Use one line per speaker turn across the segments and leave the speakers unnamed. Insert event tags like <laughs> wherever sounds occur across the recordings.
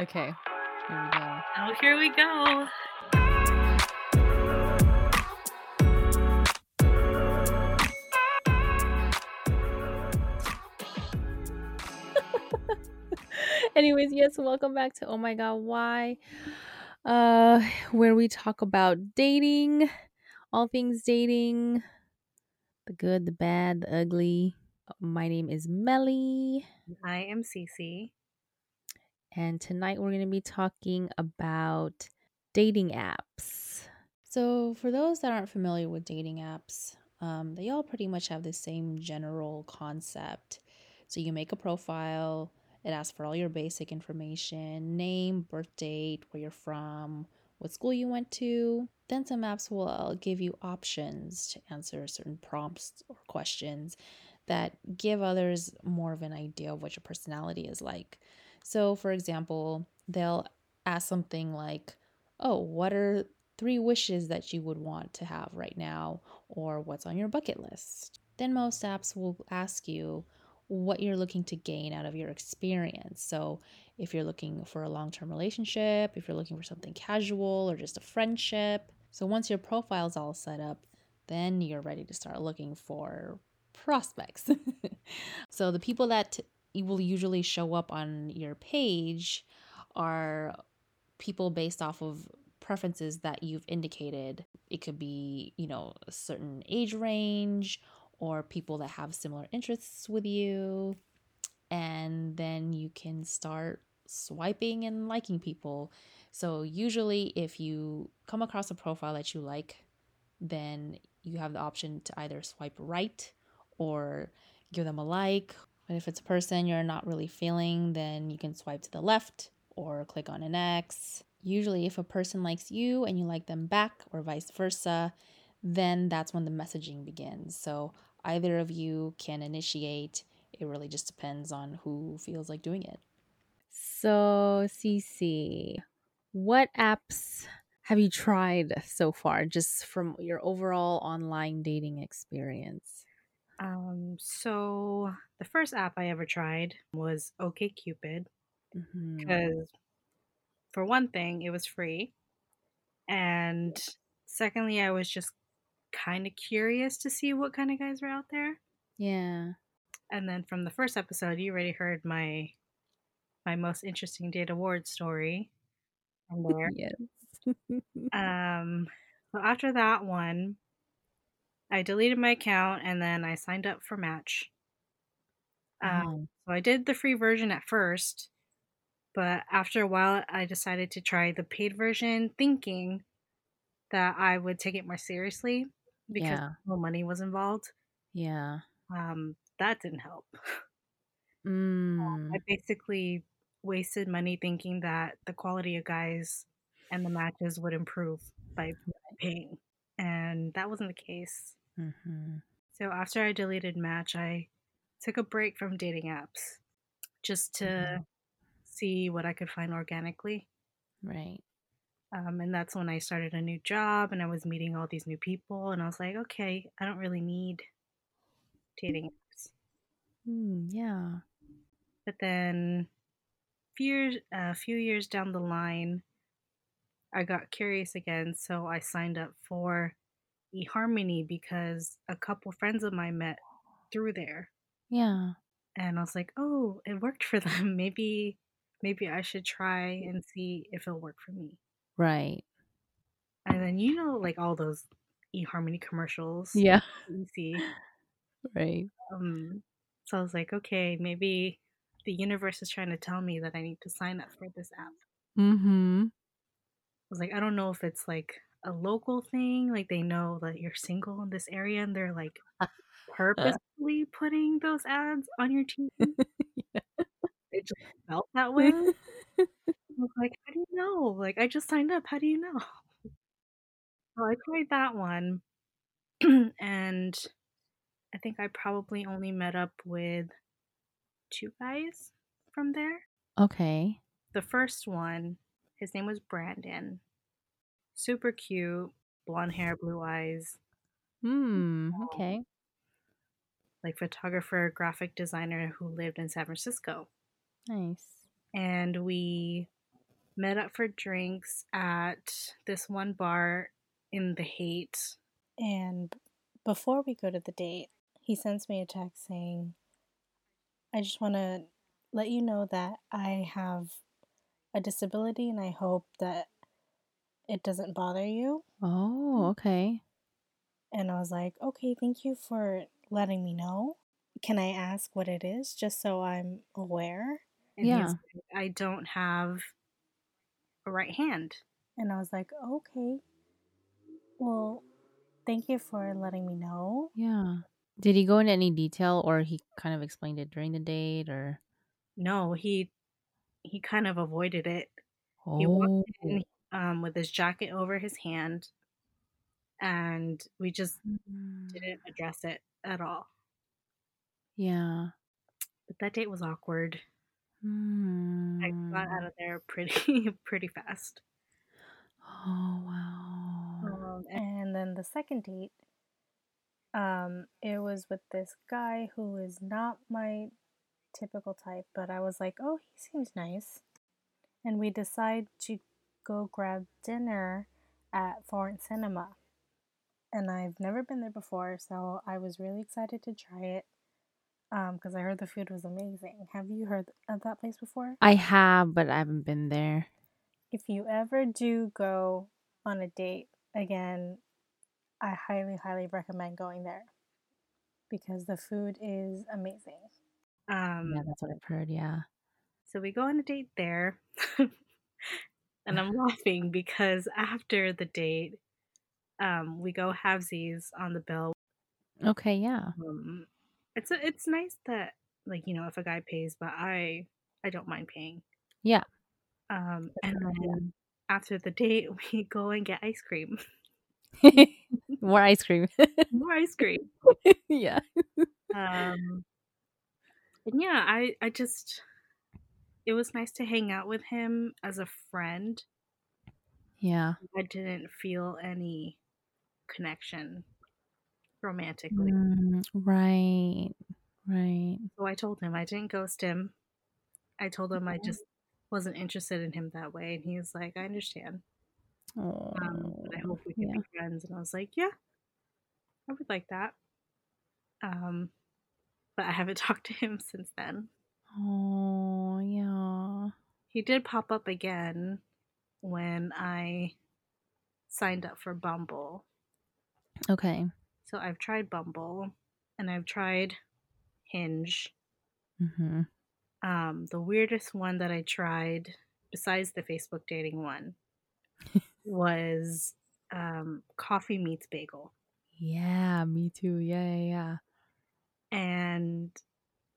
Okay, here we go.
Oh, here we go. <laughs>
Anyways, yes, welcome back to Oh My God, Why? Uh, where we talk about dating, all things dating, the good, the bad, the ugly. My name is Melly,
I am Cece.
And tonight we're going to be talking about dating apps. So, for those that aren't familiar with dating apps, um, they all pretty much have the same general concept. So, you make a profile, it asks for all your basic information name, birth date, where you're from, what school you went to. Then, some apps will uh, give you options to answer certain prompts or questions that give others more of an idea of what your personality is like. So, for example, they'll ask something like, Oh, what are three wishes that you would want to have right now, or what's on your bucket list? Then most apps will ask you what you're looking to gain out of your experience. So, if you're looking for a long term relationship, if you're looking for something casual or just a friendship. So, once your profile's all set up, then you're ready to start looking for prospects. <laughs> so, the people that will usually show up on your page are people based off of preferences that you've indicated. It could be, you know, a certain age range or people that have similar interests with you. And then you can start swiping and liking people. So, usually, if you come across a profile that you like, then you have the option to either swipe right or give them a like. But if it's a person you're not really feeling, then you can swipe to the left or click on an X. Usually, if a person likes you and you like them back, or vice versa, then that's when the messaging begins. So, either of you can initiate. It really just depends on who feels like doing it. So, CC, what apps have you tried so far, just from your overall online dating experience?
Um, so the first app I ever tried was OkCupid
Mhm.
because, for one thing, it was free, and secondly, I was just kind of curious to see what kind of guys were out there.
Yeah.
And then from the first episode, you already heard my my most interesting date award story from <laughs> there.
Yes. <laughs>
Um, so after that one, I deleted my account and then I signed up for Match. Um, so I did the free version at first, but after a while, I decided to try the paid version, thinking that I would take it more seriously because
Yeah.
no money was involved.
Yeah.
Um, that didn't help. <laughs>
Mm.
I basically wasted money thinking that the quality of guys and the matches would improve by paying, and that wasn't the case.
hmm
So after I deleted Match, I took a break from dating apps just to
Mhm.
see what I could find organically.
Right.
Um, and that's when I started a new job and I was meeting all these new people. And I was like, okay, I don't really need dating apps.
Mm, yeah.
But then few years, a few years down the line, I got curious again. So I signed up for eHarmony because a couple friends of mine met through there.
Yeah.
and I was like, "Oh, it worked for them. <laughs> Maybe, maybe I should try and see if it'll work for me."
Right.
And then you know, like all those eHarmony commercials
Yeah.
you see. <laughs>
Right.
Um, so I was like, "Okay, maybe the universe is trying to tell me that I need to sign up for this app."
Mm-hmm.
Was like, "I don't know if it's like a local thing, like they know that you're single in this area, and they're like uh purposely putting those ads on your TV." It <laughs> just felt that way. <laughs> I was like, how do you know? Like, I just signed up. How do you know? So I tried that one, <clears throat> and I think I probably only met up with two guys from there.
okay.
The first one, his name was Brandon. Super cute, blonde hair, blue eyes,
Hmm. Okay.
like photographer, graphic designer who lived in San Francisco.
Nice.
And we met up for drinks at this one bar in the Haight.
And before we go to the date, he sends me a text saying, I just want to let you know that I have a disability and I hope that it doesn't bother you.
Oh, mm. okay.
And I was like, okay, thank you for letting me know. Can I ask what it is just so I'm aware?
And
Yeah.
like, I don't have a right hand.
And I was like, okay. Well, thank you for letting me know.
Yeah. Did he go into any detail or he kind of explained it during the date or
No, he he kind of avoided it. He
Oh.
walked in um, with his jacket over his hand, and we just
Mm.
didn't address it at all.
Yeah.
But that date was awkward. I
Mm.
got out of there pretty <laughs> pretty fast.
Oh wow.
Um, and
And then the second date, um, it was with this guy who is not my typical type, but I was like, oh, he seems nice. And we decide to go grab dinner at Foreign Cinema. And I've never been there before, so I was really excited to try it um, because I heard the food was amazing. Have you heard of that place before?
I have, but I haven't been there.
If you ever do go on a date again, I highly, highly recommend going there because the food is amazing.
Um,
Yeah, that's what I've heard. Yeah.
so we go on a date there, <laughs> and <laughs> I'm laughing because after the date, um, we go have halvesies on the bill.
Okay. Yeah.
Um, it's a, it's nice that like you know if a guy pays, but I I don't mind paying.
Yeah.
Um, and then after the date, <laughs> we go and get ice cream.
More ice cream.
More ice cream.
yeah.
Um, and yeah, I I just it was nice to hang out with him as a friend.
Yeah.
I didn't feel any connection romantically.
Mm, right. Right.
So I told him I didn't ghost him. I told him I just wasn't interested in him that way, and he was like, "I understand,
Oh.
um, but I hope we can
yeah.
be friends." And I was like, "Yeah, I would like that." Um, but I haven't <laughs> talked to him since then.
Oh, yeah.
He did pop up again when I signed up for Bumble.
Okay.
So I've tried Bumble and I've tried Hinge.
Mm-hmm.
Um, the weirdest one that I tried, besides the Facebook dating one, <laughs> was um, Coffee Meets Bagel.
Yeah, me too. Yeah, yeah, yeah.
And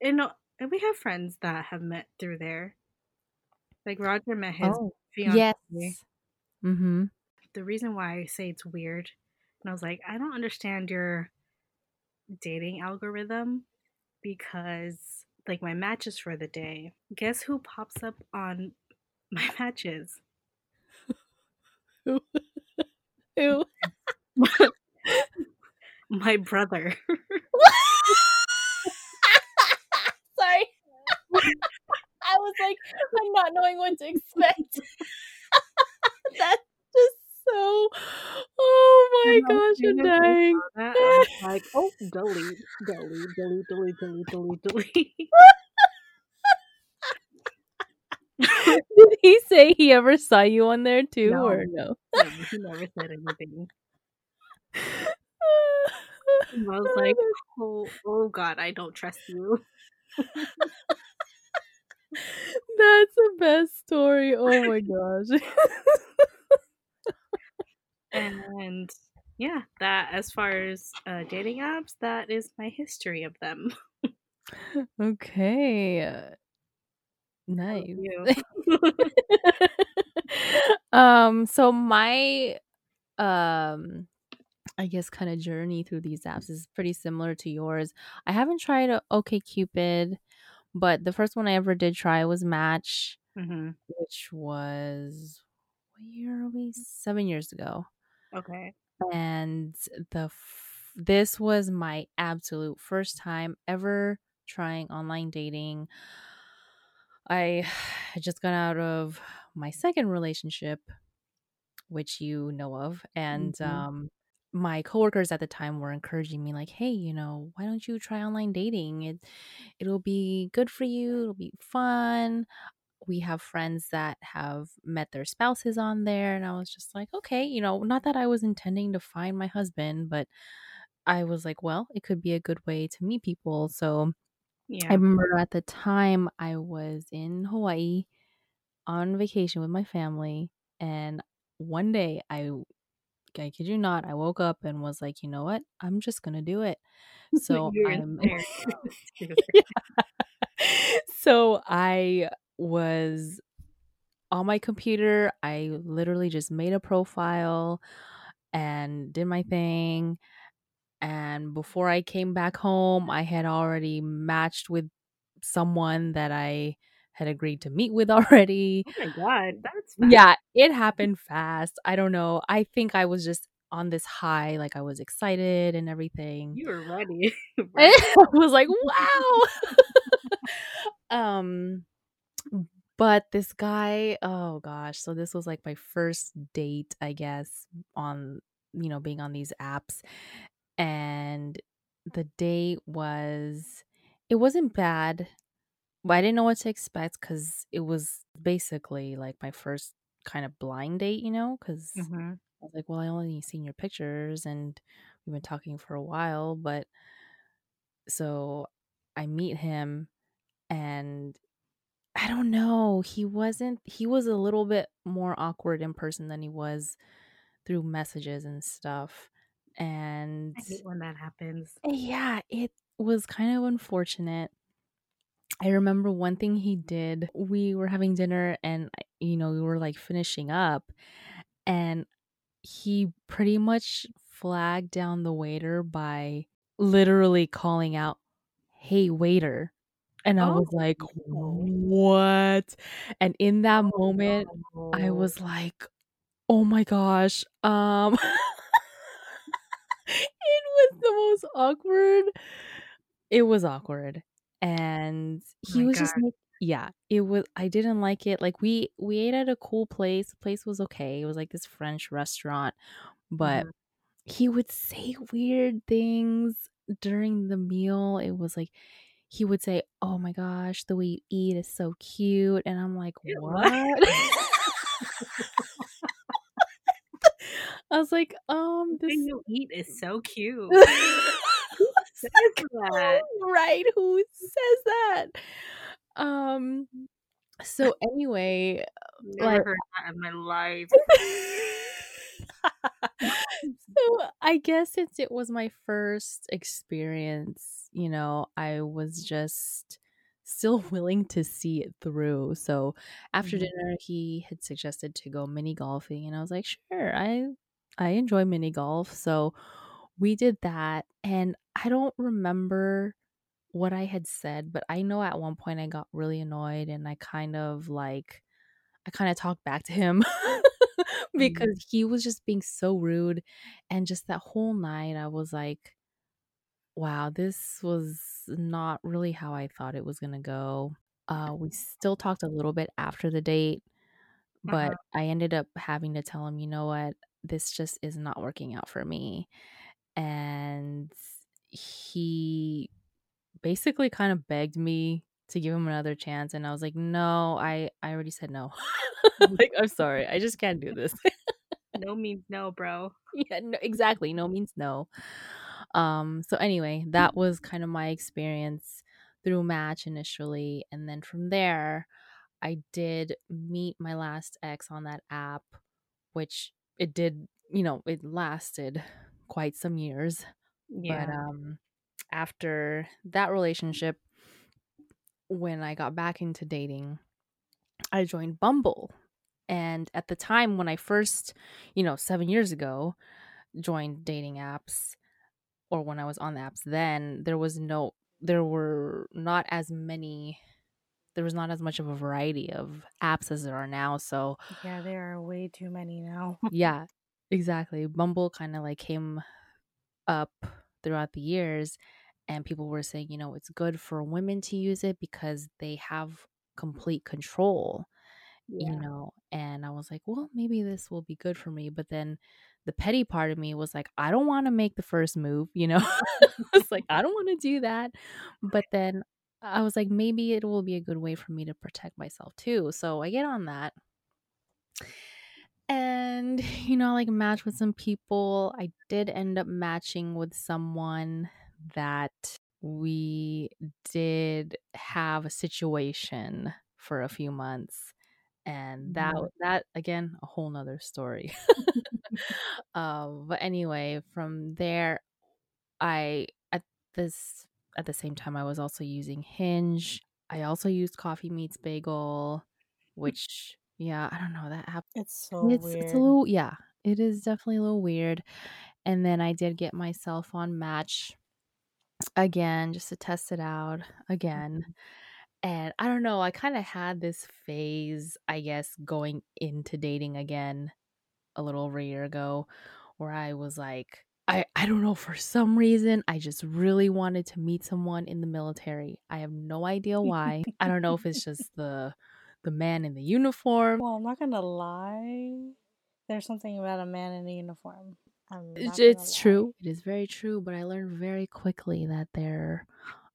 you know, and we have friends that have met through there. Like Roger met his
Oh,
fiance.
yes. Mm-hmm.
The reason why I say it's weird, and I was like, I don't understand your dating algorithm because like my matches for the day. Guess who pops up on <laughs> my matches? <laughs>
who? <laughs> who?
my brother.
Sorry. I was like, I'm not knowing what to expect. <laughs> That's just so. Oh my gosh, I'm dying.
I was <laughs> like, oh, delete, delete, delete, delete, delete, delete, delete. <laughs>
Did he say he ever saw you on there too,
No.
or no?
No, he never said anything. I was oh, like, oh, oh God, I don't trust you.
That's the best story. Oh my gosh.
And yeah, that as far as uh, dating apps, that is my history of them.
okay. uh, Nice. <laughs> um so my um I guess kind of journey through these apps is pretty similar to yours. I haven't tried a OkCupid, but the first one I ever did try was Match,
hmm
which was what year are we? 7 years ago.
Okay.
and the f- this was my absolute first time ever trying online dating. I <sighs> had just got out of my second relationship, which you know of, and
Mhm.
um, my coworkers at the time were encouraging me, like, "Hey, you know, why don't you try online dating? It it'll be good for you. It'll be fun." We have friends that have met their spouses on there, and I was just like, "Okay, you know, not that I was intending to find my husband, but I was like, well, it could be a good way to meet people." So
yeah.
I remember at the time I was in Hawaii on vacation with my family, and one day I I kid you not, I woke up and was like, "You know what? I'm just gonna do it." <laughs> So I'm
inspired to do it. <laughs> <laughs>
Yeah. So I was on my computer. I literally just made a profile and did my thing. And before I came back home, I had already matched with someone that I had agreed to meet with <laughs> already.
Oh my god, that's fast.
Yeah, it happened fast. I don't know. I think I was just on this high, like I was excited and everything.
You were ready. <laughs> <laughs>
I was like, wow. um but this guy, oh gosh, so this was like my first date, I guess, on you know, being on these apps. And the date was it wasn't bad, but I didn't know what to expect cuz it was basically like my first kind of blind date, you know, cuz
Mhm.
I was like, well, I only seen your pictures and we've been talking for a while, but so I meet him and I don't know, he wasn't he was a little bit more awkward in person than he was through messages and stuff. And
I hate when that happens.
yeah, it was kind of unfortunate. I remember one thing he did. We were having dinner and you know, we were like finishing up and he pretty much flagged down the waiter by literally calling out, "Hey waiter." And I
Oh,
was like, "What?" And in that
Oh,
moment, I was like, "Oh my gosh." Um <laughs> It was the most awkward it was awkward. And
Oh
he
my
was just like yeah, it was I didn't like it. Like we we ate at a cool place. The place was okay. It was like this French restaurant, but
Mhm.
he would say weird things during the meal. It was like he would say, "Oh my gosh, the way you eat is so cute." And I'm like,
Ew,
"What?"
what? <laughs>
I was like, <laughs> "Um,
The way you eat is so cute. <laughs> That?
right, who says that? Um, so anyway,
Never
like
heard that in my life. <laughs>
So, I guess since it was my first experience, you know, I was just still <laughs> willing to see it through. So, after
Mhm.
dinner, he had suggested to go mini golfing, and I was like, "Sure, I I enjoy mini golf." So, we did that, and I don't remember what I had said, but I know at one point I got really annoyed and I kind of like I kind of talked back to him <laughs>
Mhm.
because he was just being so rude and just that whole night I was like wow, this was not really how I thought it was going to go. Uh we still talked a little bit after the date, but
Uh-huh.
I ended up having to tell him, "You know what? This just is not working out for me." And he basically kind of begged me to give him another chance and I was like, "No, I I already said no." <laughs> Like, "I'm sorry. I just can't do this." <laughs>
No means no, bro. <laughs>
Yeah, no exactly, no means no. Um, so anyway, that was kind of my experience through Match initially, and then from there, I did meet my last ex on that app, which it did, you know, it lasted quite some years. But, um, after that relationship, when I got back into dating, I joined Bumble. And at the time when I first, you know, 7 years ago, joined dating apps or when I was on the apps then, there was no there were not as many there was not as much of a variety of apps as there are now. So,
Yeah, there are way too many now.
yeah, exactly. Bumble kind of like came up throughout the years and people were saying, you know, it's good for women to use it because they have complete control you know, and I was like, well, maybe this will be good for me. But then the petty part of me was like, I don't want to make the first move, you know? <laughs> It's like, I don't want to do that. But <laughs> then I was like, maybe it will be a good way for me to protect myself too. So I get on that. And, <laughs> you know, like match with some people. I did end up matching with someone that we did have a situation for a few months. And that
Mhm.
that again, a whole nother story. um, <laughs> <laughs> but anyway, from there, I at this at the same time I was also using Hinge. I also used Coffee Meets Bagel, which yeah, I don't know that app.
It's so
It's it's a little yeah, it is definitely a little weird. And then I did get myself on Match again just to test it out again. Mm-hmm. And I don't know, I kind of had this phase, I guess, going into dating again a little over a year ago where I was like, I, I don't know, for some reason, I just really wanted to meet someone in the military. I have no idea <laughs> why. I don't know if it's just the the man in the uniform.
Well, I'm not gonna lie. There's something about a man in a uniform.
It's, it's true. It is very true, but I learned very quickly that they're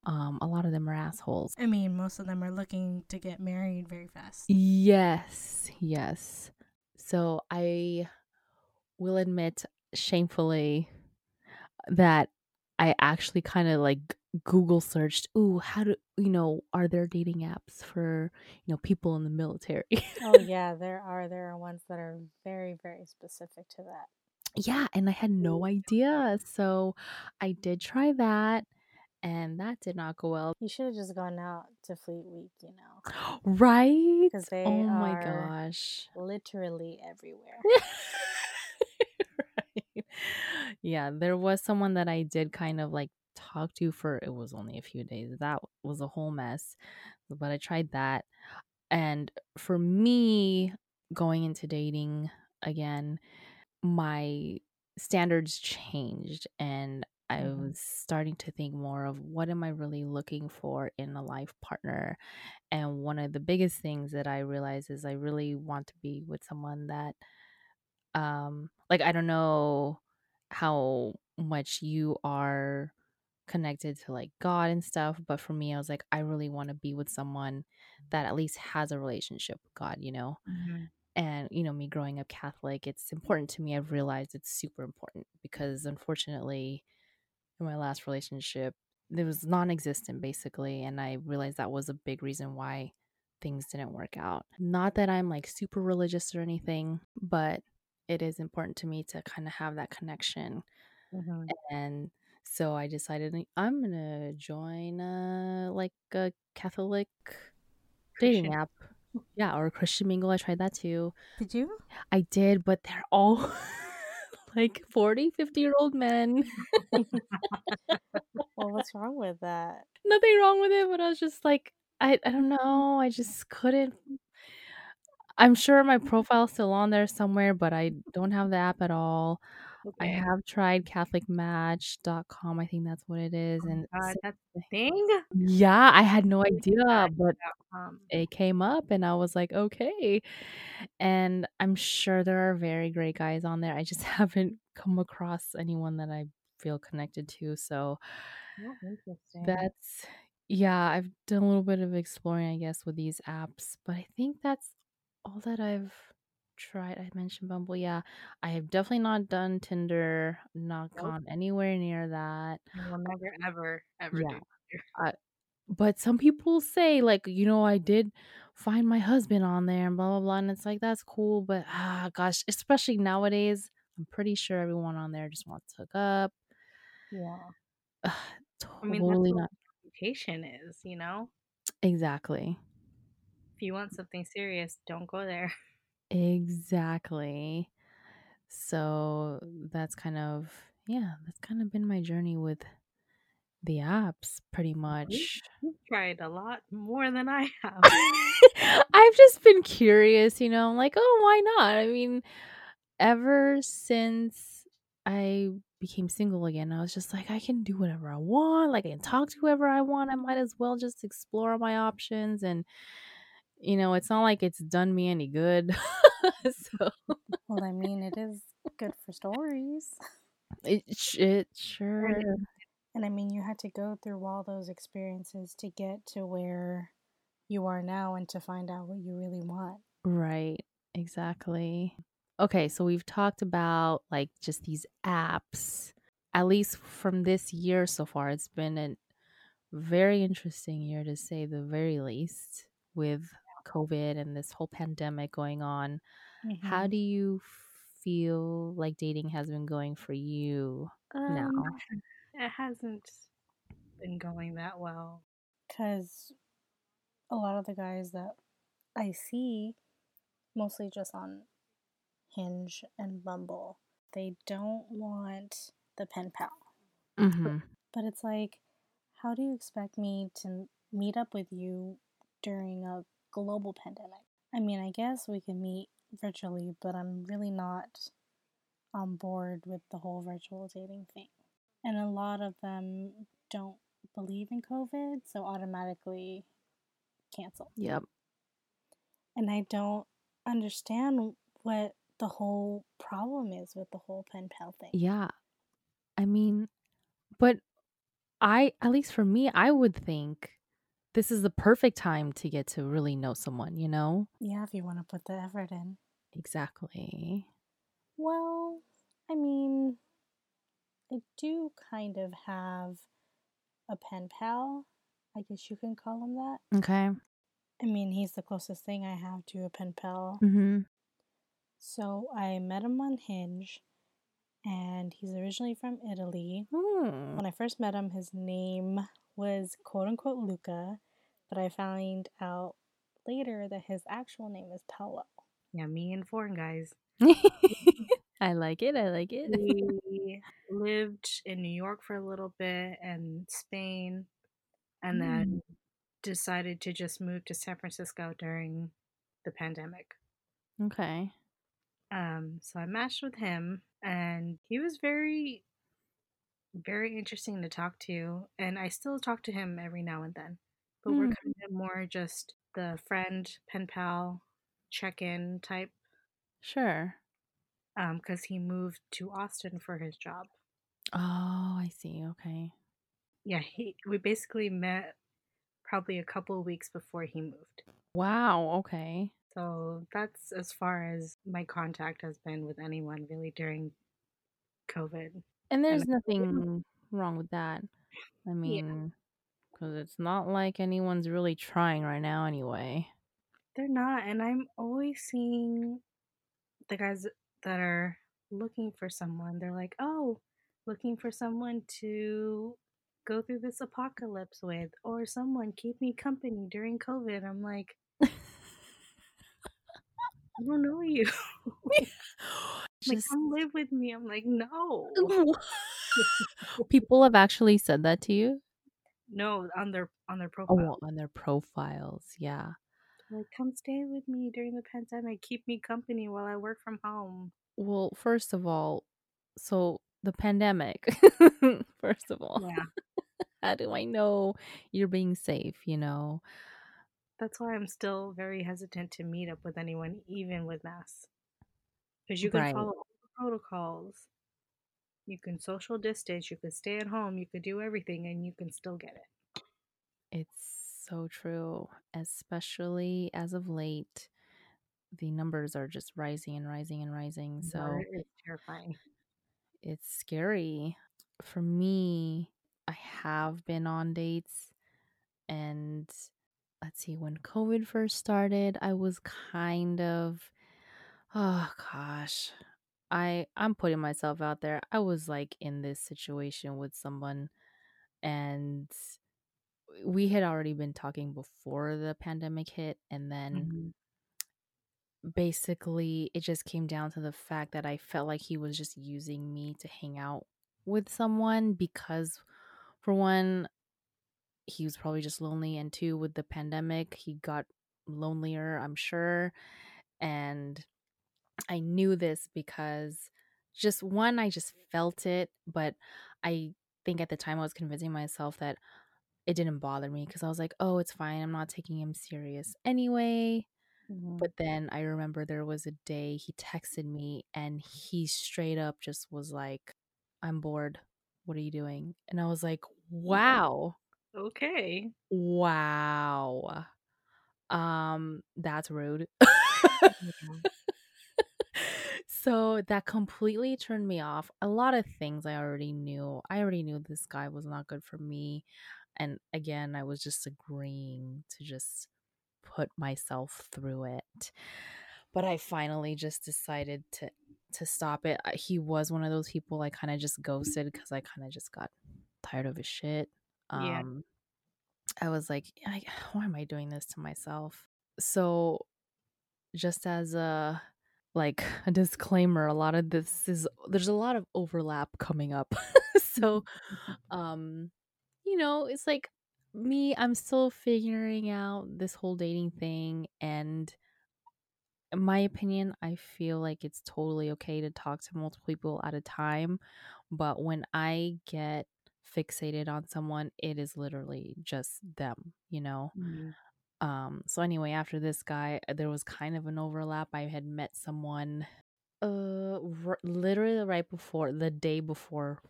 um a lot of them are assholes.
I mean, most of them are looking to get married very fast.
Yes, yes. So I will admit shamefully that I actually kind of like Google searched, ooh, how do you know, are there dating apps for, you know, people in the military?
Oh <laughs> yeah, there are there are ones that are very very specific to that.
yeah, and I had no idea. So I did try that and that did not go well.
You should have just gone out to Fleet Week, you know, <gasps>
Right?
because they
Oh my
are
gosh.
literally everywhere. <laughs>
right. Yeah, there was someone that I did kind of like talk to for it was only a few days. That was a whole mess. But I tried that. And for me, going into dating again, my standards changed and I
Mhm.
was starting to think more of what am I really looking for in a life partner. And one of the biggest things that I realized is I really want to be with someone that um like I don't know how much you are connected to like God and stuff, but for me I was like I really want to be with someone that at least has a relationship with God, you know.
Mhm.
And you know, me growing up Catholic, it's important to me. I've realized it's super important because unfortunately in my last relationship, it was non-existent basically, and I realized that was a big reason why things didn't work out. Not that I'm like super religious or anything, but it is important to me to kind of have that connection.
Mhm.
And so I decided I'm going to join uh like a Catholic dating app. <laughs> Yeah, or Christian Mingle. I tried that too.
Did you?
I did, but they're all <laughs> like 40, 50 year old men. <laughs>
Well, what's wrong with that?
Nothing wrong with it, but I was just like, I, I don't know. I just couldn't. I'm sure my mm-hmm. profile's still on there somewhere, but I don't have the app at all. I
Okay.
have tried CatholicMatch.com. I think that's what it is.
Oh
And
god, that's the thing?
yeah, I had no idea, but it came up and I was like, okay. And I'm sure there are very great guys on there. I just <laughs> haven't come across anyone that I feel connected to. So
oh, interesting.
that's, yeah, I've done a little bit of exploring, I guess, with these apps, but I think that's all that I've tried. I mentioned Bumble. Yeah, I have definitely not done Tinder, not
Nope.
gone anywhere near that.
I will never, ever, ever
Yeah. I, but some people say, like, you know, I did find my husband on there and blah, blah, blah. And it's like, that's cool. But ah, gosh, especially nowadays, I'm pretty sure everyone on there just wants to hook up.
Yeah.
Ugh, <sighs>
I mean, that's
totally
what
not.
reputation is, you know?
Exactly.
You want something serious, don't go there.
Exactly. So that's kind of, yeah, that's kind of been my journey with the apps pretty much.
You've tried a lot more than I have. <laughs>
I've just been curious, you know, I'm like, oh, why not? I mean, ever since I became single again, I was just like, I can do whatever I want. Like, I can talk to whoever I want. I might as well just explore my options. And you know, it's not like it's done me any good. <laughs> so
Well, I mean, it is good for stories.
it, it sure
And I mean, you had to go through all those experiences to get to where you are now and to find out what you really want.
Right, exactly. Okay, so we've talked about like just these apps. At least from this year so far, it's been a very interesting year to say the very least with COVID and this whole pandemic going on. How
Mhm.
do you feel like dating has been going for you now?
Um, it hasn't been going that well.
Because a lot of the guys that I see, mostly just on Hinge and Bumble, they don't want the pen pal.
Mm-hmm.
But it's like, how do you expect me to meet up with you during a global pandemic? I mean, I guess we can meet virtually, but I'm really not on board with the whole virtual dating thing. And a lot of them don't believe in COVID, so automatically cancel.
Yep.
And I don't understand what the whole problem is with the whole pen pal thing.
Yeah. I mean, but I, at least for me, I would think this is the perfect time to get to really know someone, you know?
Yeah, if you want to put the effort in.
Exactly.
Well, I mean, I do kind of have a pen pal. I guess you can call him that.
Okay.
I mean, he's the closest thing I have to a pen pal.
Mm-hmm.
So I met him on Hinge, and he's originally from Italy.
Hmm.
When I first met him, his name was quote unquote Luca, but I found out later that his actual name is Paolo.
Yeah, me and foreign guys. <laughs>
I like it. I like it.
We lived in New York for a little bit and Spain, and then decided to just move to San Francisco during the pandemic.
Okay.
Um, so I matched with him, and he was very, very interesting to talk to. And I still talk to him every now and then, but we're
Hmm.
kind of more just the friend, pen pal, check in type.
Sure.
Um, because he moved to Austin for his job.
Oh, I see. Okay.
Yeah, he we basically met probably a couple of weeks before he moved.
Wow. Okay.
So that's as far as my contact has been with anyone really during COVID.
And there's
I-
nothing wrong with that. I mean, because it's not like anyone's really trying right now, anyway.
They're not, and I'm always seeing the guys that are looking for someone. They're like, "Oh, looking for someone to go through this apocalypse with, or someone keep me company during COVID." I'm like, <laughs> I don't know you. <laughs> <laughs> like, come live with me. I'm like, no, <laughs> <laughs>
people have actually said that to you.
no, on their on their
Oh,
profile.
well, on their profiles. Yeah.
Like, come stay with me during the pandemic. Keep me company while I work from home.
Well, first of all, so the pandemic. <laughs> first of all,
Yeah,
how do I know you're being safe? You know.
that's why I'm still very hesitant to meet up with anyone, even with masks, because you can
Right.
follow all the protocols. You can social distance. You could stay at home. You could do everything, and you can still get it.
It's so true, especially as of late. The numbers are just rising and rising and rising. So
it's terrifying.
it's scary. For me, I have been on dates and let's see, when COVID first started, I was kind of oh gosh. I I'm putting myself out there. I was like in this situation with someone and we had already been talking before the pandemic hit and then
Mhm.
basically it just came down to the fact that I felt like he was just using me to hang out with someone because for one he was probably just lonely and two with the pandemic he got lonelier I'm sure and I knew this because just one I just felt it but I think at the time I was convincing myself that it didn't bother me because I was like, oh, it's fine. I'm not taking him serious anyway.
Mhm.
But then I remember there was a day he texted me and he straight up just was like, I'm bored. What are you doing? And I was like, wow.
Okay.
Wow. Um, that's rude.
Yeah. <laughs> <laughs>
so that completely turned me off. A lot of things I already knew. I already knew this guy was not good for me. And again, I was just agreeing to just put myself through it. But I finally just decided to to stop it. He was one of those people I kind of just ghosted because I kind of just got tired of his shit.
Yeah.
Um I was like, <sighs> why am I doing this to myself? So just as a like a disclaimer, a lot of this is there's a lot of overlap coming up. <laughs> so um you know, it's like me, I'm still figuring out this whole dating thing and in my opinion, I feel like it's totally okay to talk to multiple people at a time, but when I get fixated on someone, it is literally just them, you know?
Mhm.
Um, so anyway, after this guy, uh, there was kind of an overlap. I had met someone uh r- literally right before the day before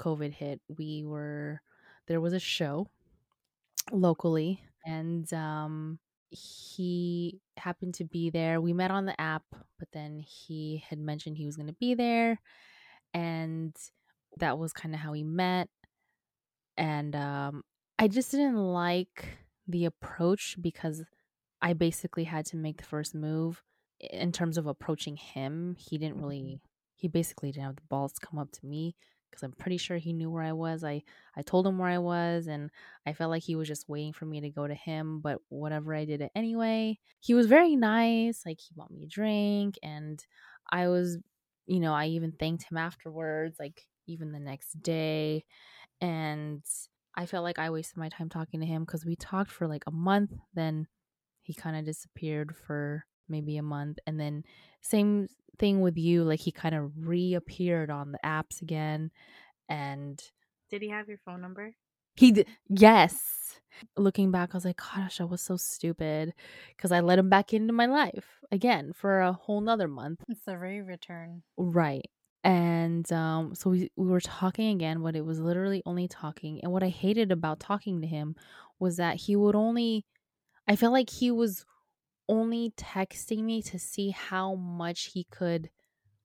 COVID hit. We were there was a show locally and um he happened to be there. We met on the app, but then he had mentioned he was going to be there and that was kind of how we met and um I just didn't like the approach because I basically had to make the first move in terms of approaching him. He didn't
Mhm.
really he basically didn't have the balls to come up to me because I'm pretty sure he knew where I was. I I told him where I was and I felt like he was just waiting for me to go to him, but whatever I did it anyway. He was very nice, like he bought me a drink and I was you know, I even thanked him afterwards, like even the next day and I felt like I wasted my time talking to him because we talked for like a month. Then he kind of disappeared for maybe a month. And then, same thing with you, like he kind of reappeared on the apps again. And
Did he have your phone number?
he did, yes. Looking back, I was like, gosh, I was so stupid because I let him back into my life again for a whole nother month.
It's the re return.
Right. And um, so we, we were talking again, but it was literally only talking. And what I hated about talking to him was that he would only, I felt like he was only texting me to see how much he could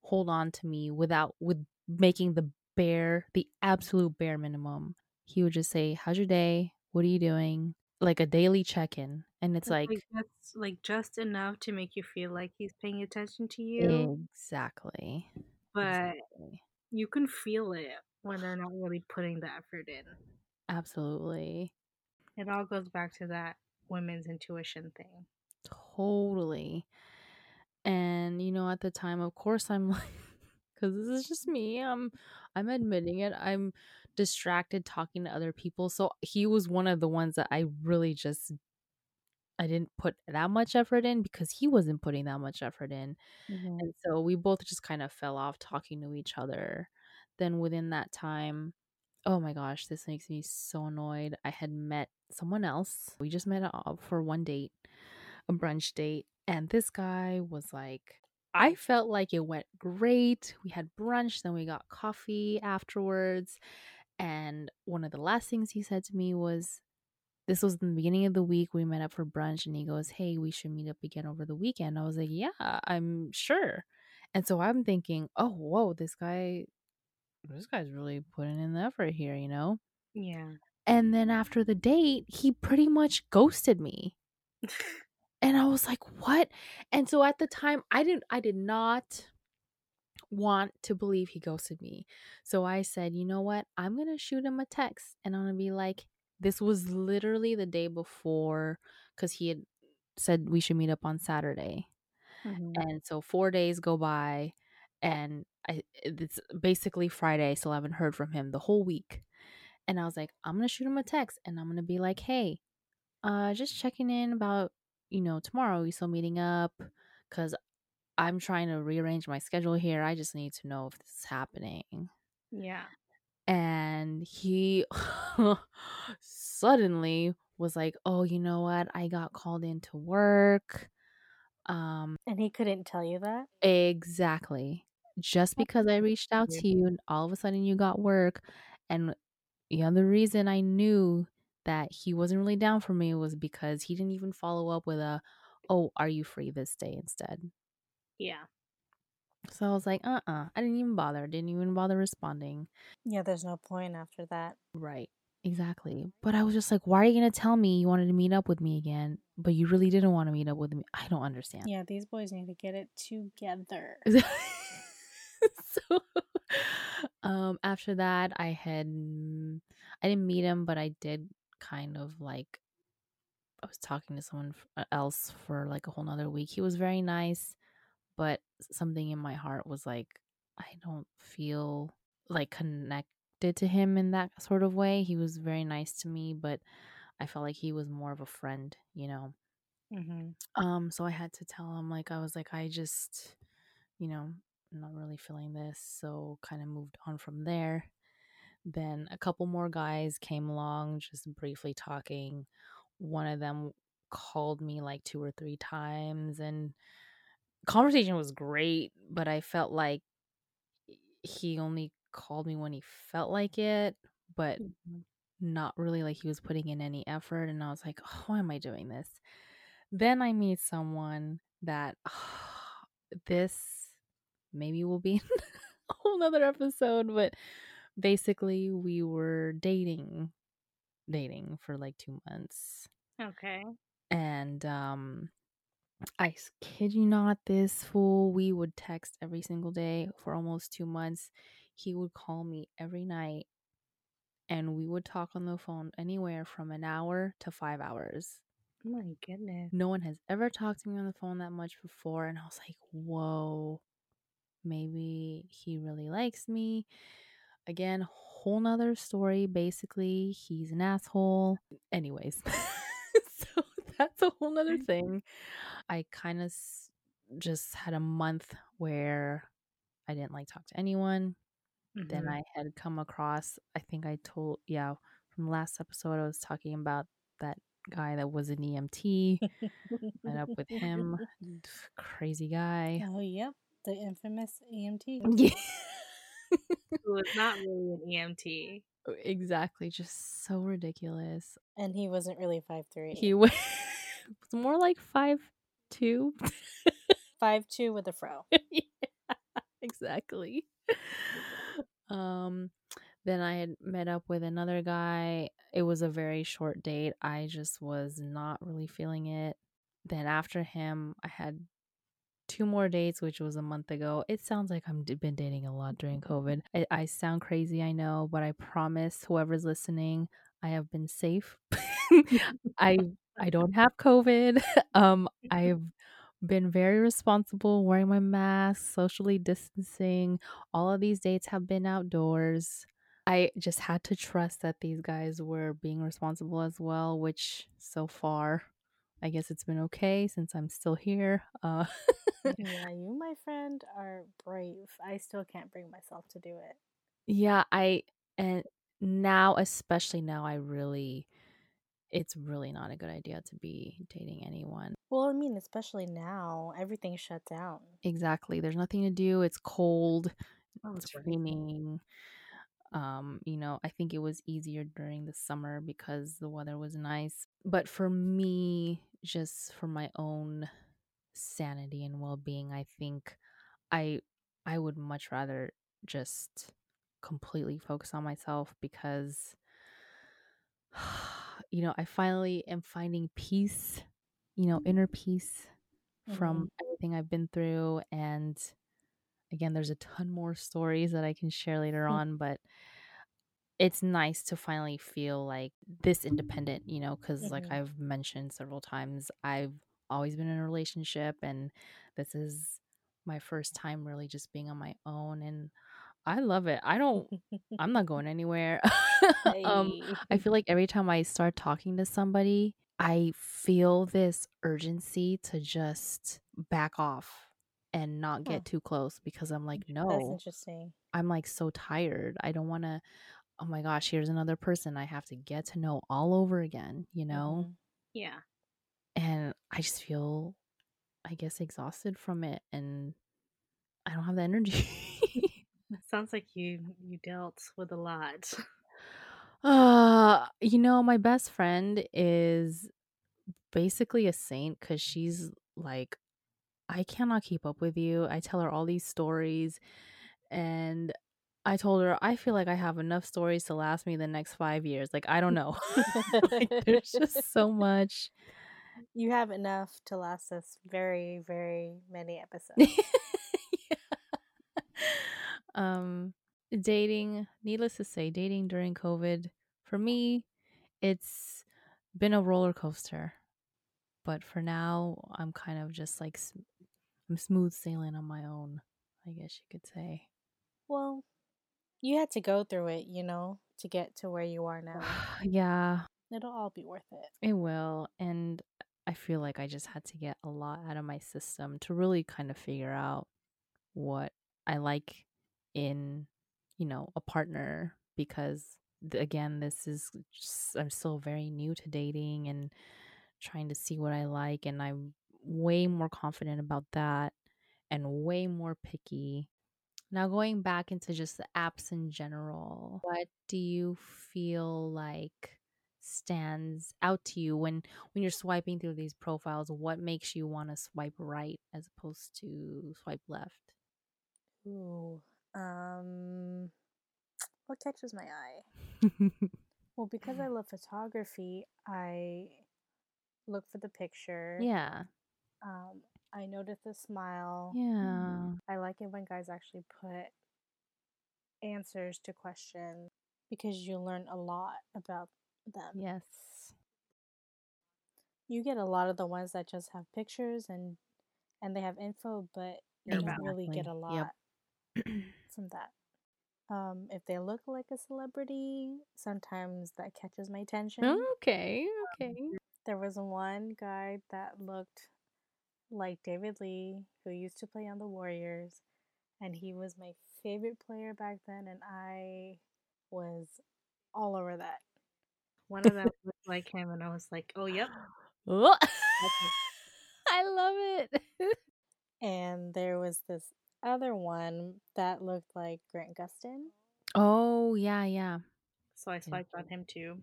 hold on to me without, with making the bare, the absolute bare minimum. He would just say, How's your day? What are you doing? Like a daily check in. And it's
It's
like,
like that's like just enough to make you feel like he's paying attention to you,
exactly.
But
Exactly.
you can feel it when they're not really putting the effort in.
Absolutely.
It all goes back to that women's intuition thing.
Totally. And you know, at the time, of course, I'm like, <laughs> because this is just me. I'm, I'm admitting it. I'm distracted talking to other people. So he was one of the ones that I really just, I didn't put that much effort in because he wasn't putting that much effort in.
Mhm.
And so we both just kind of fell off talking to each other. Then within that time, oh my gosh, this makes me so annoyed. I had met someone else. We just met up for one date, a brunch date. And this guy was like, I felt like it went great. We had brunch, then we got coffee afterwards. And one of the last things he said to me was, this was the beginning of the week. We met up for brunch, and he goes, Hey, we should meet up again over the weekend. I was like, Yeah, I'm sure. And so I'm thinking, Oh, whoa, this guy, this guy's really putting in the effort here, you know?
Yeah.
And then after the date, he pretty much ghosted me. <laughs> And I was like, "What?" And so at the time, I didn't I did not want to believe he ghosted me. So I said, "You know what? I'm going to shoot him a text and I'm going to be like, this was literally the day before cuz he had said we should meet up on Saturday.
Mhm.
And so 4 days go by and I it's basically Friday, so I still haven't heard from him the whole week. And I was like, I'm going to shoot him a text and I'm going to be like, "Hey, uh, just checking in about, you know, tomorrow. We still meeting up? Cause I'm trying to rearrange my schedule here. I just need to know if this is happening.
Yeah.
And he <laughs> suddenly was like, "Oh, you know what? I got called into work." Um
And he couldn't tell you that?
Exactly. Just because I reached out to you and all of a sudden you got work and the other reason I knew that he wasn't really down for me was because he didn't even follow up with a, "Oh, are you free this day?" instead.
Yeah.
So I was like, "Uh-uh." I didn't even bother. Didn't even bother responding.
Yeah, there's no point after that.
Right. Exactly. But I was just like, "Why are you going to tell me you wanted to meet up with me again, but you really didn't want to meet up with me?" I don't understand.
Yeah, these boys need to get it together. <laughs>
so um after that I had I didn't meet him, but I did kind of like I was talking to someone else for like a whole nother week. He was very nice, but something in my heart was like, I don't feel like connected to him in that sort of way. He was very nice to me, but I felt like he was more of a friend, you know.
Mm-hmm.
Um, so I had to tell him like I was like I just, you know, not really feeling this, so kind of moved on from there. Then a couple more guys came along, just briefly talking. One of them called me like two or three times and conversation was great, but I felt like he only called me when he felt like it, but
Mhm.
not really like he was putting in any effort and I was like, oh, "Why am I doing this?" Then I meet someone that <sighs> this maybe will be <laughs> a whole nother episode, but basically we were dating dating for like two months.
Okay.
And um I kid you not, this fool, we would text every single day for almost two months. He would call me every night and we would talk on the phone anywhere from an hour to five hours.
Oh my goodness.
No one has ever talked to me on the phone that much before. And I was like, whoa, maybe he really likes me. Again, whole nother story. Basically, he's an asshole. Anyways, <laughs> so that's a whole nother thing. I kind of just had a month where I didn't like talk to anyone. Then
Mhm.
I had come across, I think I told, yeah, from last episode, I was talking about that guy that was an EMT. Met up with him. <laughs> <sighs> Crazy guy.
Oh, yep. The infamous EMT. <laughs>
Yeah.
Who was not really an EMT.
exactly. Just so ridiculous.
And he wasn't really 5'3.
He was was more like five two.
5'2 with a fro. <laughs>
yeah, exactly. Um then I had met up with another guy. It was a very short date. I just was not really feeling it. Then after him, I had two more dates, which was a month ago. It sounds like I've been dating a lot during COVID. I, I sound crazy, I know, but I promise whoever's listening, I have been safe. <laughs> <laughs> I I don't have COVID. <laughs> Um, I've been very responsible, wearing my mask, socially distancing. All of these dates have been outdoors. I just had to trust that these guys were being responsible as well, which so far, I guess it's been okay since I'm still here. Uh, <laughs>
yeah, you, my friend, are brave. I still can't bring myself to do it.
yeah, I and now, especially now, I really, it's really not a good idea to be dating anyone.
Well, I mean, especially now, everything's shut down.
Exactly. There's nothing to do. It's cold.
Oh,
It's
right.
raining. Um, you know, I think it was easier during the summer because the weather was nice. But for me, just for my own sanity and well-being, I think I I would much rather just completely focus on myself because <sighs> you know, I finally am finding peace, you know, inner peace from
Mhm.
everything I've been through and again, there's a ton more stories that I can share later
Hmm.
on, but it's nice to finally feel like this independent, you know, because like
Mhm.
I've mentioned several times, I've always been in a relationship and this is my first time really just being on my own and I love it. I don't <laughs> I'm not going anywhere. <laughs> um I feel like every time I start talking to somebody, I feel this urgency to just back off and not
Huh.
get too close because I'm like,
That's
no,
interesting.
I'm like so tired. I don't want to oh my gosh, here's another person I have to get to know all over again, you know?
Mhm.
Yeah.
And I just feel, I guess, exhausted from it and I don't have the energy.
Sounds like you you dealt with a lot. <laughs>
uh, you know, my best friend is basically a saint because she's like, I cannot keep up with you. I tell her all these stories and I told her I feel like I have enough stories to last me the next five years. Like I don't know. <laughs> like, there's just <laughs> so much.
You have enough to last us very, very many episodes.
Yeah. Um, dating. Needless to say, dating during COVID for me, it's been a roller coaster. But for now, I'm kind of just like I'm smooth sailing on my own. I guess you could say.
well, you had to go through it, you know, to get to where you are now. <sighs>
yeah,
It'll all be worth it.
It will. And I feel like I just had to get a lot out of my system to really kind of figure out what I like in, you know, a partner because again, this is just, I'm still very new to dating and trying to see what I like and I'm way more confident about that and way more picky. Now going back into just the apps in general, what do you feel like stands out to you when when you're swiping through these profiles? What makes you want to swipe right as opposed to swipe left?
Ooh. Um what catches my eye? <laughs> Well, because I love photography, I look for the picture.
yeah.
Um, I notice the smile.
Yeah.
I like it when guys actually put answers to questions because you learn a lot about them.
Yes.
You get a lot of the ones that just have pictures and and they have info, but you don't really get a
lot. Yep. <clears throat>
from that. Um, if they look like a celebrity, sometimes that catches my attention.
okay. Okay.
There was one guy that looked like David Lee, who used to play on the Warriors, and he was my favorite player back then, and I was all over that.
One of them <laughs> looked like him, and I was like, "Oh, yep." <laughs>
I love it. <laughs>
And there was this other one that looked like Grant Gustin.
oh, yeah, yeah.
So I swiped on him too.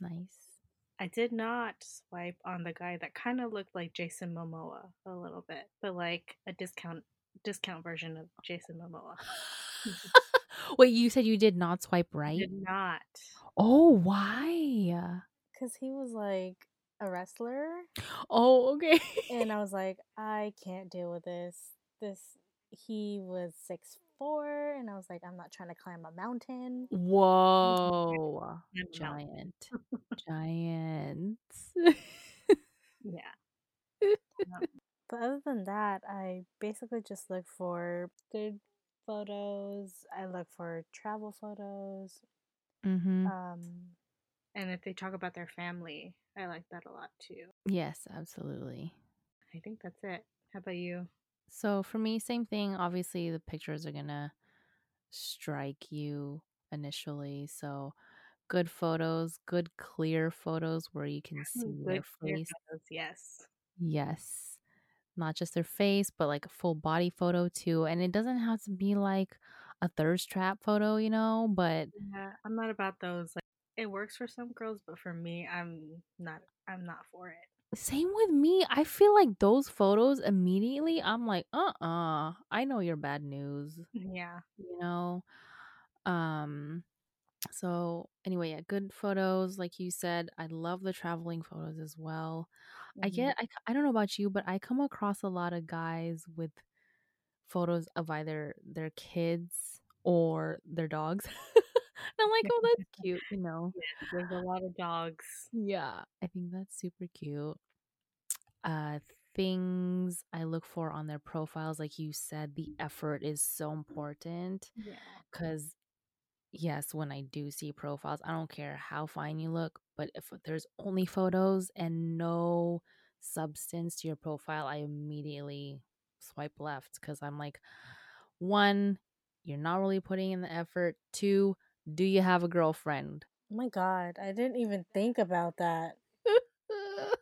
Nice.
I did not swipe on the guy that kind of looked like Jason Momoa a little bit, but like a discount discount version of Jason Momoa. <laughs>
Wait, you said you did not swipe right?
did not.
Oh, why?
Because he was like a wrestler.
Oh, okay.
And I <laughs> was like, I can't deal with this. This, he was six four, and I was like, I'm not trying to climb a mountain.
Whoa. <laughs> Giant. <laughs> Giant.
Yeah. <laughs>
But other than that, I basically just look for good photos. I look for travel photos.
mm-hmm.
Um,
And if they talk about their family, I like that a lot too.
Yes, absolutely.
I think that's it. How about you?
So for me, same thing. Obviously, the pictures are gonna strike you initially. So good photos, good clear photos where you can <laughs> see
Good
their face.
photos, Yes.
Yes. Not just their face, but like a full body photo too. And it doesn't have to be like a thirst trap photo, you know, but
Yeah, I'm not about those. Like, it works for some girls, but for me, I'm not. I'm not for it.
Same with me. I feel like those photos immediately, I'm like, uh uh I know you're bad news.
Yeah.
you know um so anyway yeah good photos like you said i love the traveling photos as well i
mhm.
get I, c- I don't know about you but i come across a lot of guys with photos of either their kids or their dogs <laughs> and i'm like oh that's cute you know
There's a lot of dogs.
yeah i think that's super cute uh things i look for on their profiles like you said the effort is so important
Yeah.
because yes when i do see profiles i don't care how fine you look but if there's only photos and no substance to your profile i immediately swipe left because i'm like one you're not really putting in the effort two Do you have a girlfriend?
Oh my god, I didn't even think about that. <laughs>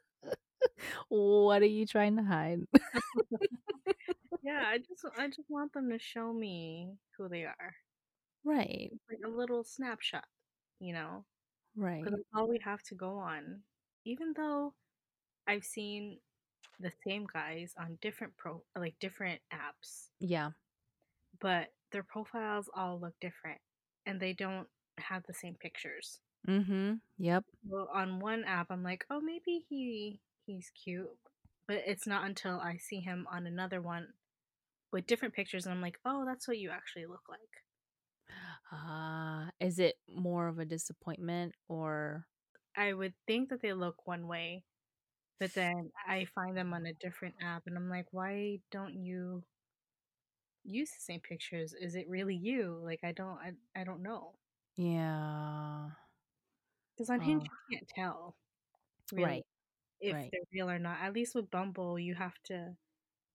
what are you trying to hide? <laughs>
yeah, I just I just want them to show me who they are.
Right.
Like a little snapshot, you know?
Right.
Because that's all we have to go on. Even though I've seen the same guys on different pro like different apps.
Yeah.
But their profiles all look different and they don't have the same pictures.
Mm-hmm. Yep.
Well, on one app I'm like, "Oh, maybe he he's cute." But it's not until I see him on another one with different pictures and I'm like, "Oh, that's what you actually look like."
Ah, uh, is it more of a disappointment or
I would think that they look one way, but then I find them on a different app and I'm like, "Why don't you use the same pictures? Is it really you?" Like I don't I, I don't know.
Yeah.
Cuz on Hinge you can't tell.
Really, right.
If
right.
they're real or not. At least with Bumble, you have to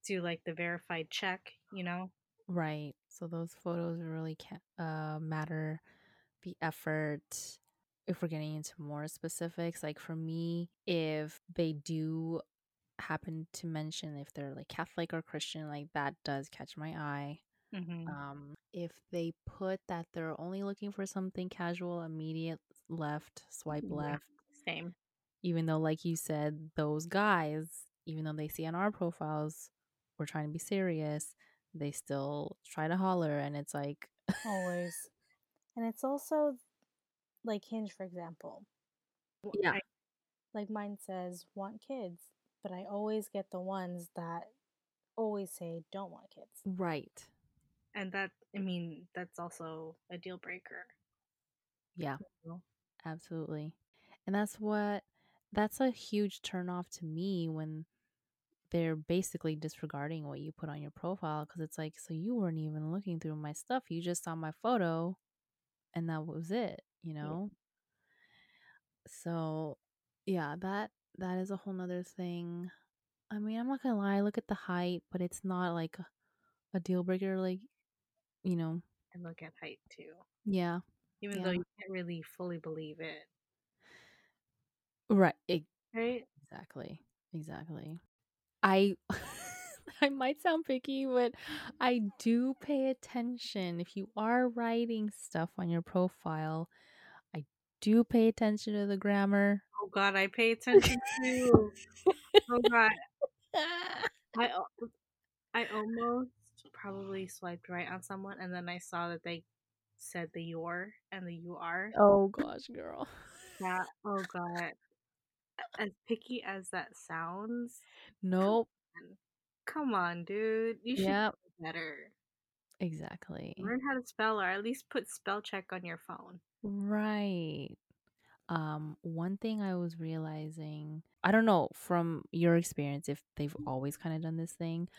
do like the verified check, you know?
Right. So those photos really can't uh, matter. The effort. If we're getting into more specifics, like for me, if they do happen to mention if they're like Catholic or Christian, like that does catch my eye.
Mm-hmm.
Um, if they put that they're only looking for something casual, immediate left, swipe
Yeah,
left.
Same.
Even though, like you said, those guys, even though they see on our profiles, we're trying to be serious, they still try to holler, and it's like
always. <laughs> And it's also like Hinge, for example.
Yeah.
I, like mine says, want kids, but I always get the ones that always say don't want kids.
Right.
And that, I mean, that's also a deal breaker.
Yeah. Absolutely. And that's what, that's a huge turnoff to me when they're basically disregarding what you put on your profile because it's like, so you weren't even looking through my stuff. You just saw my photo and that was it, you know? Yeah. So, yeah, that that is a whole nother thing. I mean, I'm not gonna lie, look at the height, but it's not like a, a deal breaker, like, you know.
And look at height too.
Yeah.
Even
yeah.
though you can't really fully believe it.
Right. It,
right?
Exactly. Exactly. I <laughs> I might sound picky, but I do pay attention. If you are writing stuff on your profile, I do pay attention to the grammar.
God, I pay attention too. oh god. <laughs> I I almost probably swiped right on someone and then I saw that they said the your and the you are.
Oh gosh, girl.
Yeah. <laughs> Oh god as picky as that sounds.
Nope.
Come on, come on dude. You should yep. know better.
Exactly.
Learn how to spell or at least put spell check on your phone.
Right. Um, one thing I was realizing, I don't know from your experience if they've always kind of done this thing,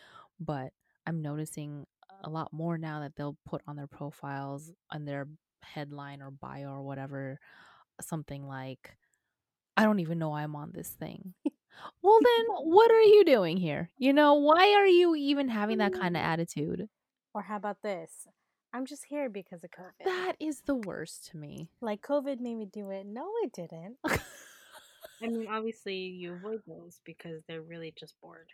but I'm noticing a lot more now that they'll put on their profiles on their headline or bio or whatever something like I don't even know I'm on this thing. well, <laughs> then what are you doing here? You know, why are you even having that kind of attitude?
Or how about this? I'm just here because of COVID.
That is the worst to me.
Like COVID made me do it. No, it didn't. <laughs>
I mean, obviously you avoid those because they're really just bored.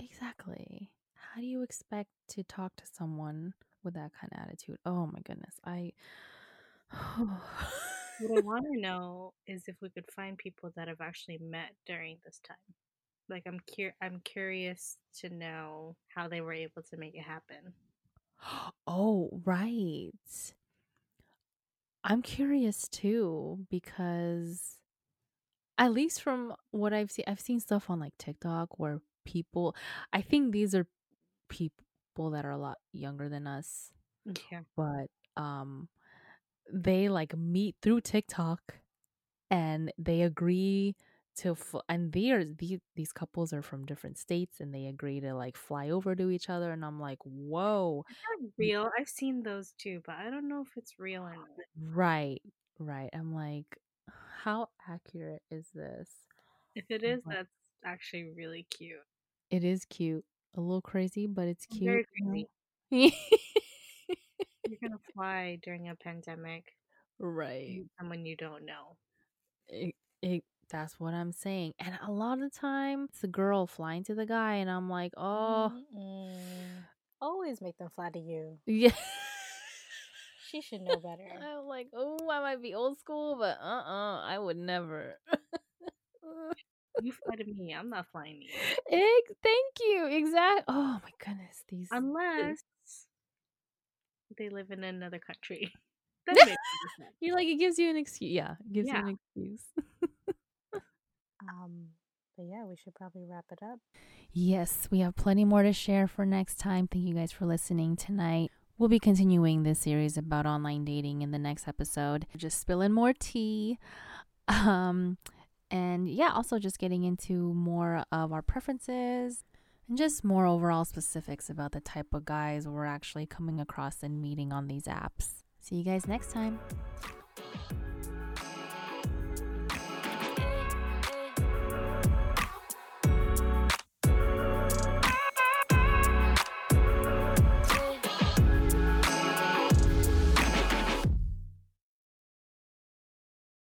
Exactly. How do you expect to talk to someone with that kind of attitude? Oh my goodness. I <sighs>
what I <laughs> want to know is if we could find people that have actually met during this time. Like I'm cur- I'm curious to know how they were able to make it happen.
Oh, right. I'm curious too because at least from what I've seen I've seen stuff on like TikTok where people I think these are people that are a lot younger than us.
Yeah.
But um they like meet through TikTok and they agree to f- and they're these these couples are from different states and they agree to like fly over to each other and I'm like, "Whoa."
real. I've seen those too, but I don't know if it's real or not.
Right. Right. I'm like, how accurate is this?
If it is, but that's actually really cute.
It is cute. A little crazy, but it's cute.
Very crazy. <laughs> You're gonna fly during a pandemic.
Right.
someone you don't know.
It, it, that's what I'm saying. And a lot of the time, it's the girl flying to the guy, and I'm like, oh,
Mm-mm. Always make them fly to you.
yeah. <laughs>
She should know better.
I'm like, oh, I might be old school, but uh uh I would never. <laughs>
You fly to me. I'm not flying to you.
Ex- Thank you. Exactly. Oh my goodness. These.
Unless they live in another country. Then maybe it's.
You're like, it gives you an excuse. Yeah, it gives
Yeah.
you an excuse. <laughs>
Um, but yeah, we should probably wrap it up.
Yes, we have plenty more to share for next time. Thank you guys for listening tonight. We'll be continuing this series about online dating in the next episode. Just spilling more tea. <laughs> Um and yeah, also just getting into more of our preferences and just more overall specifics about the type of guys we're actually coming across and meeting on these apps. See you guys next time.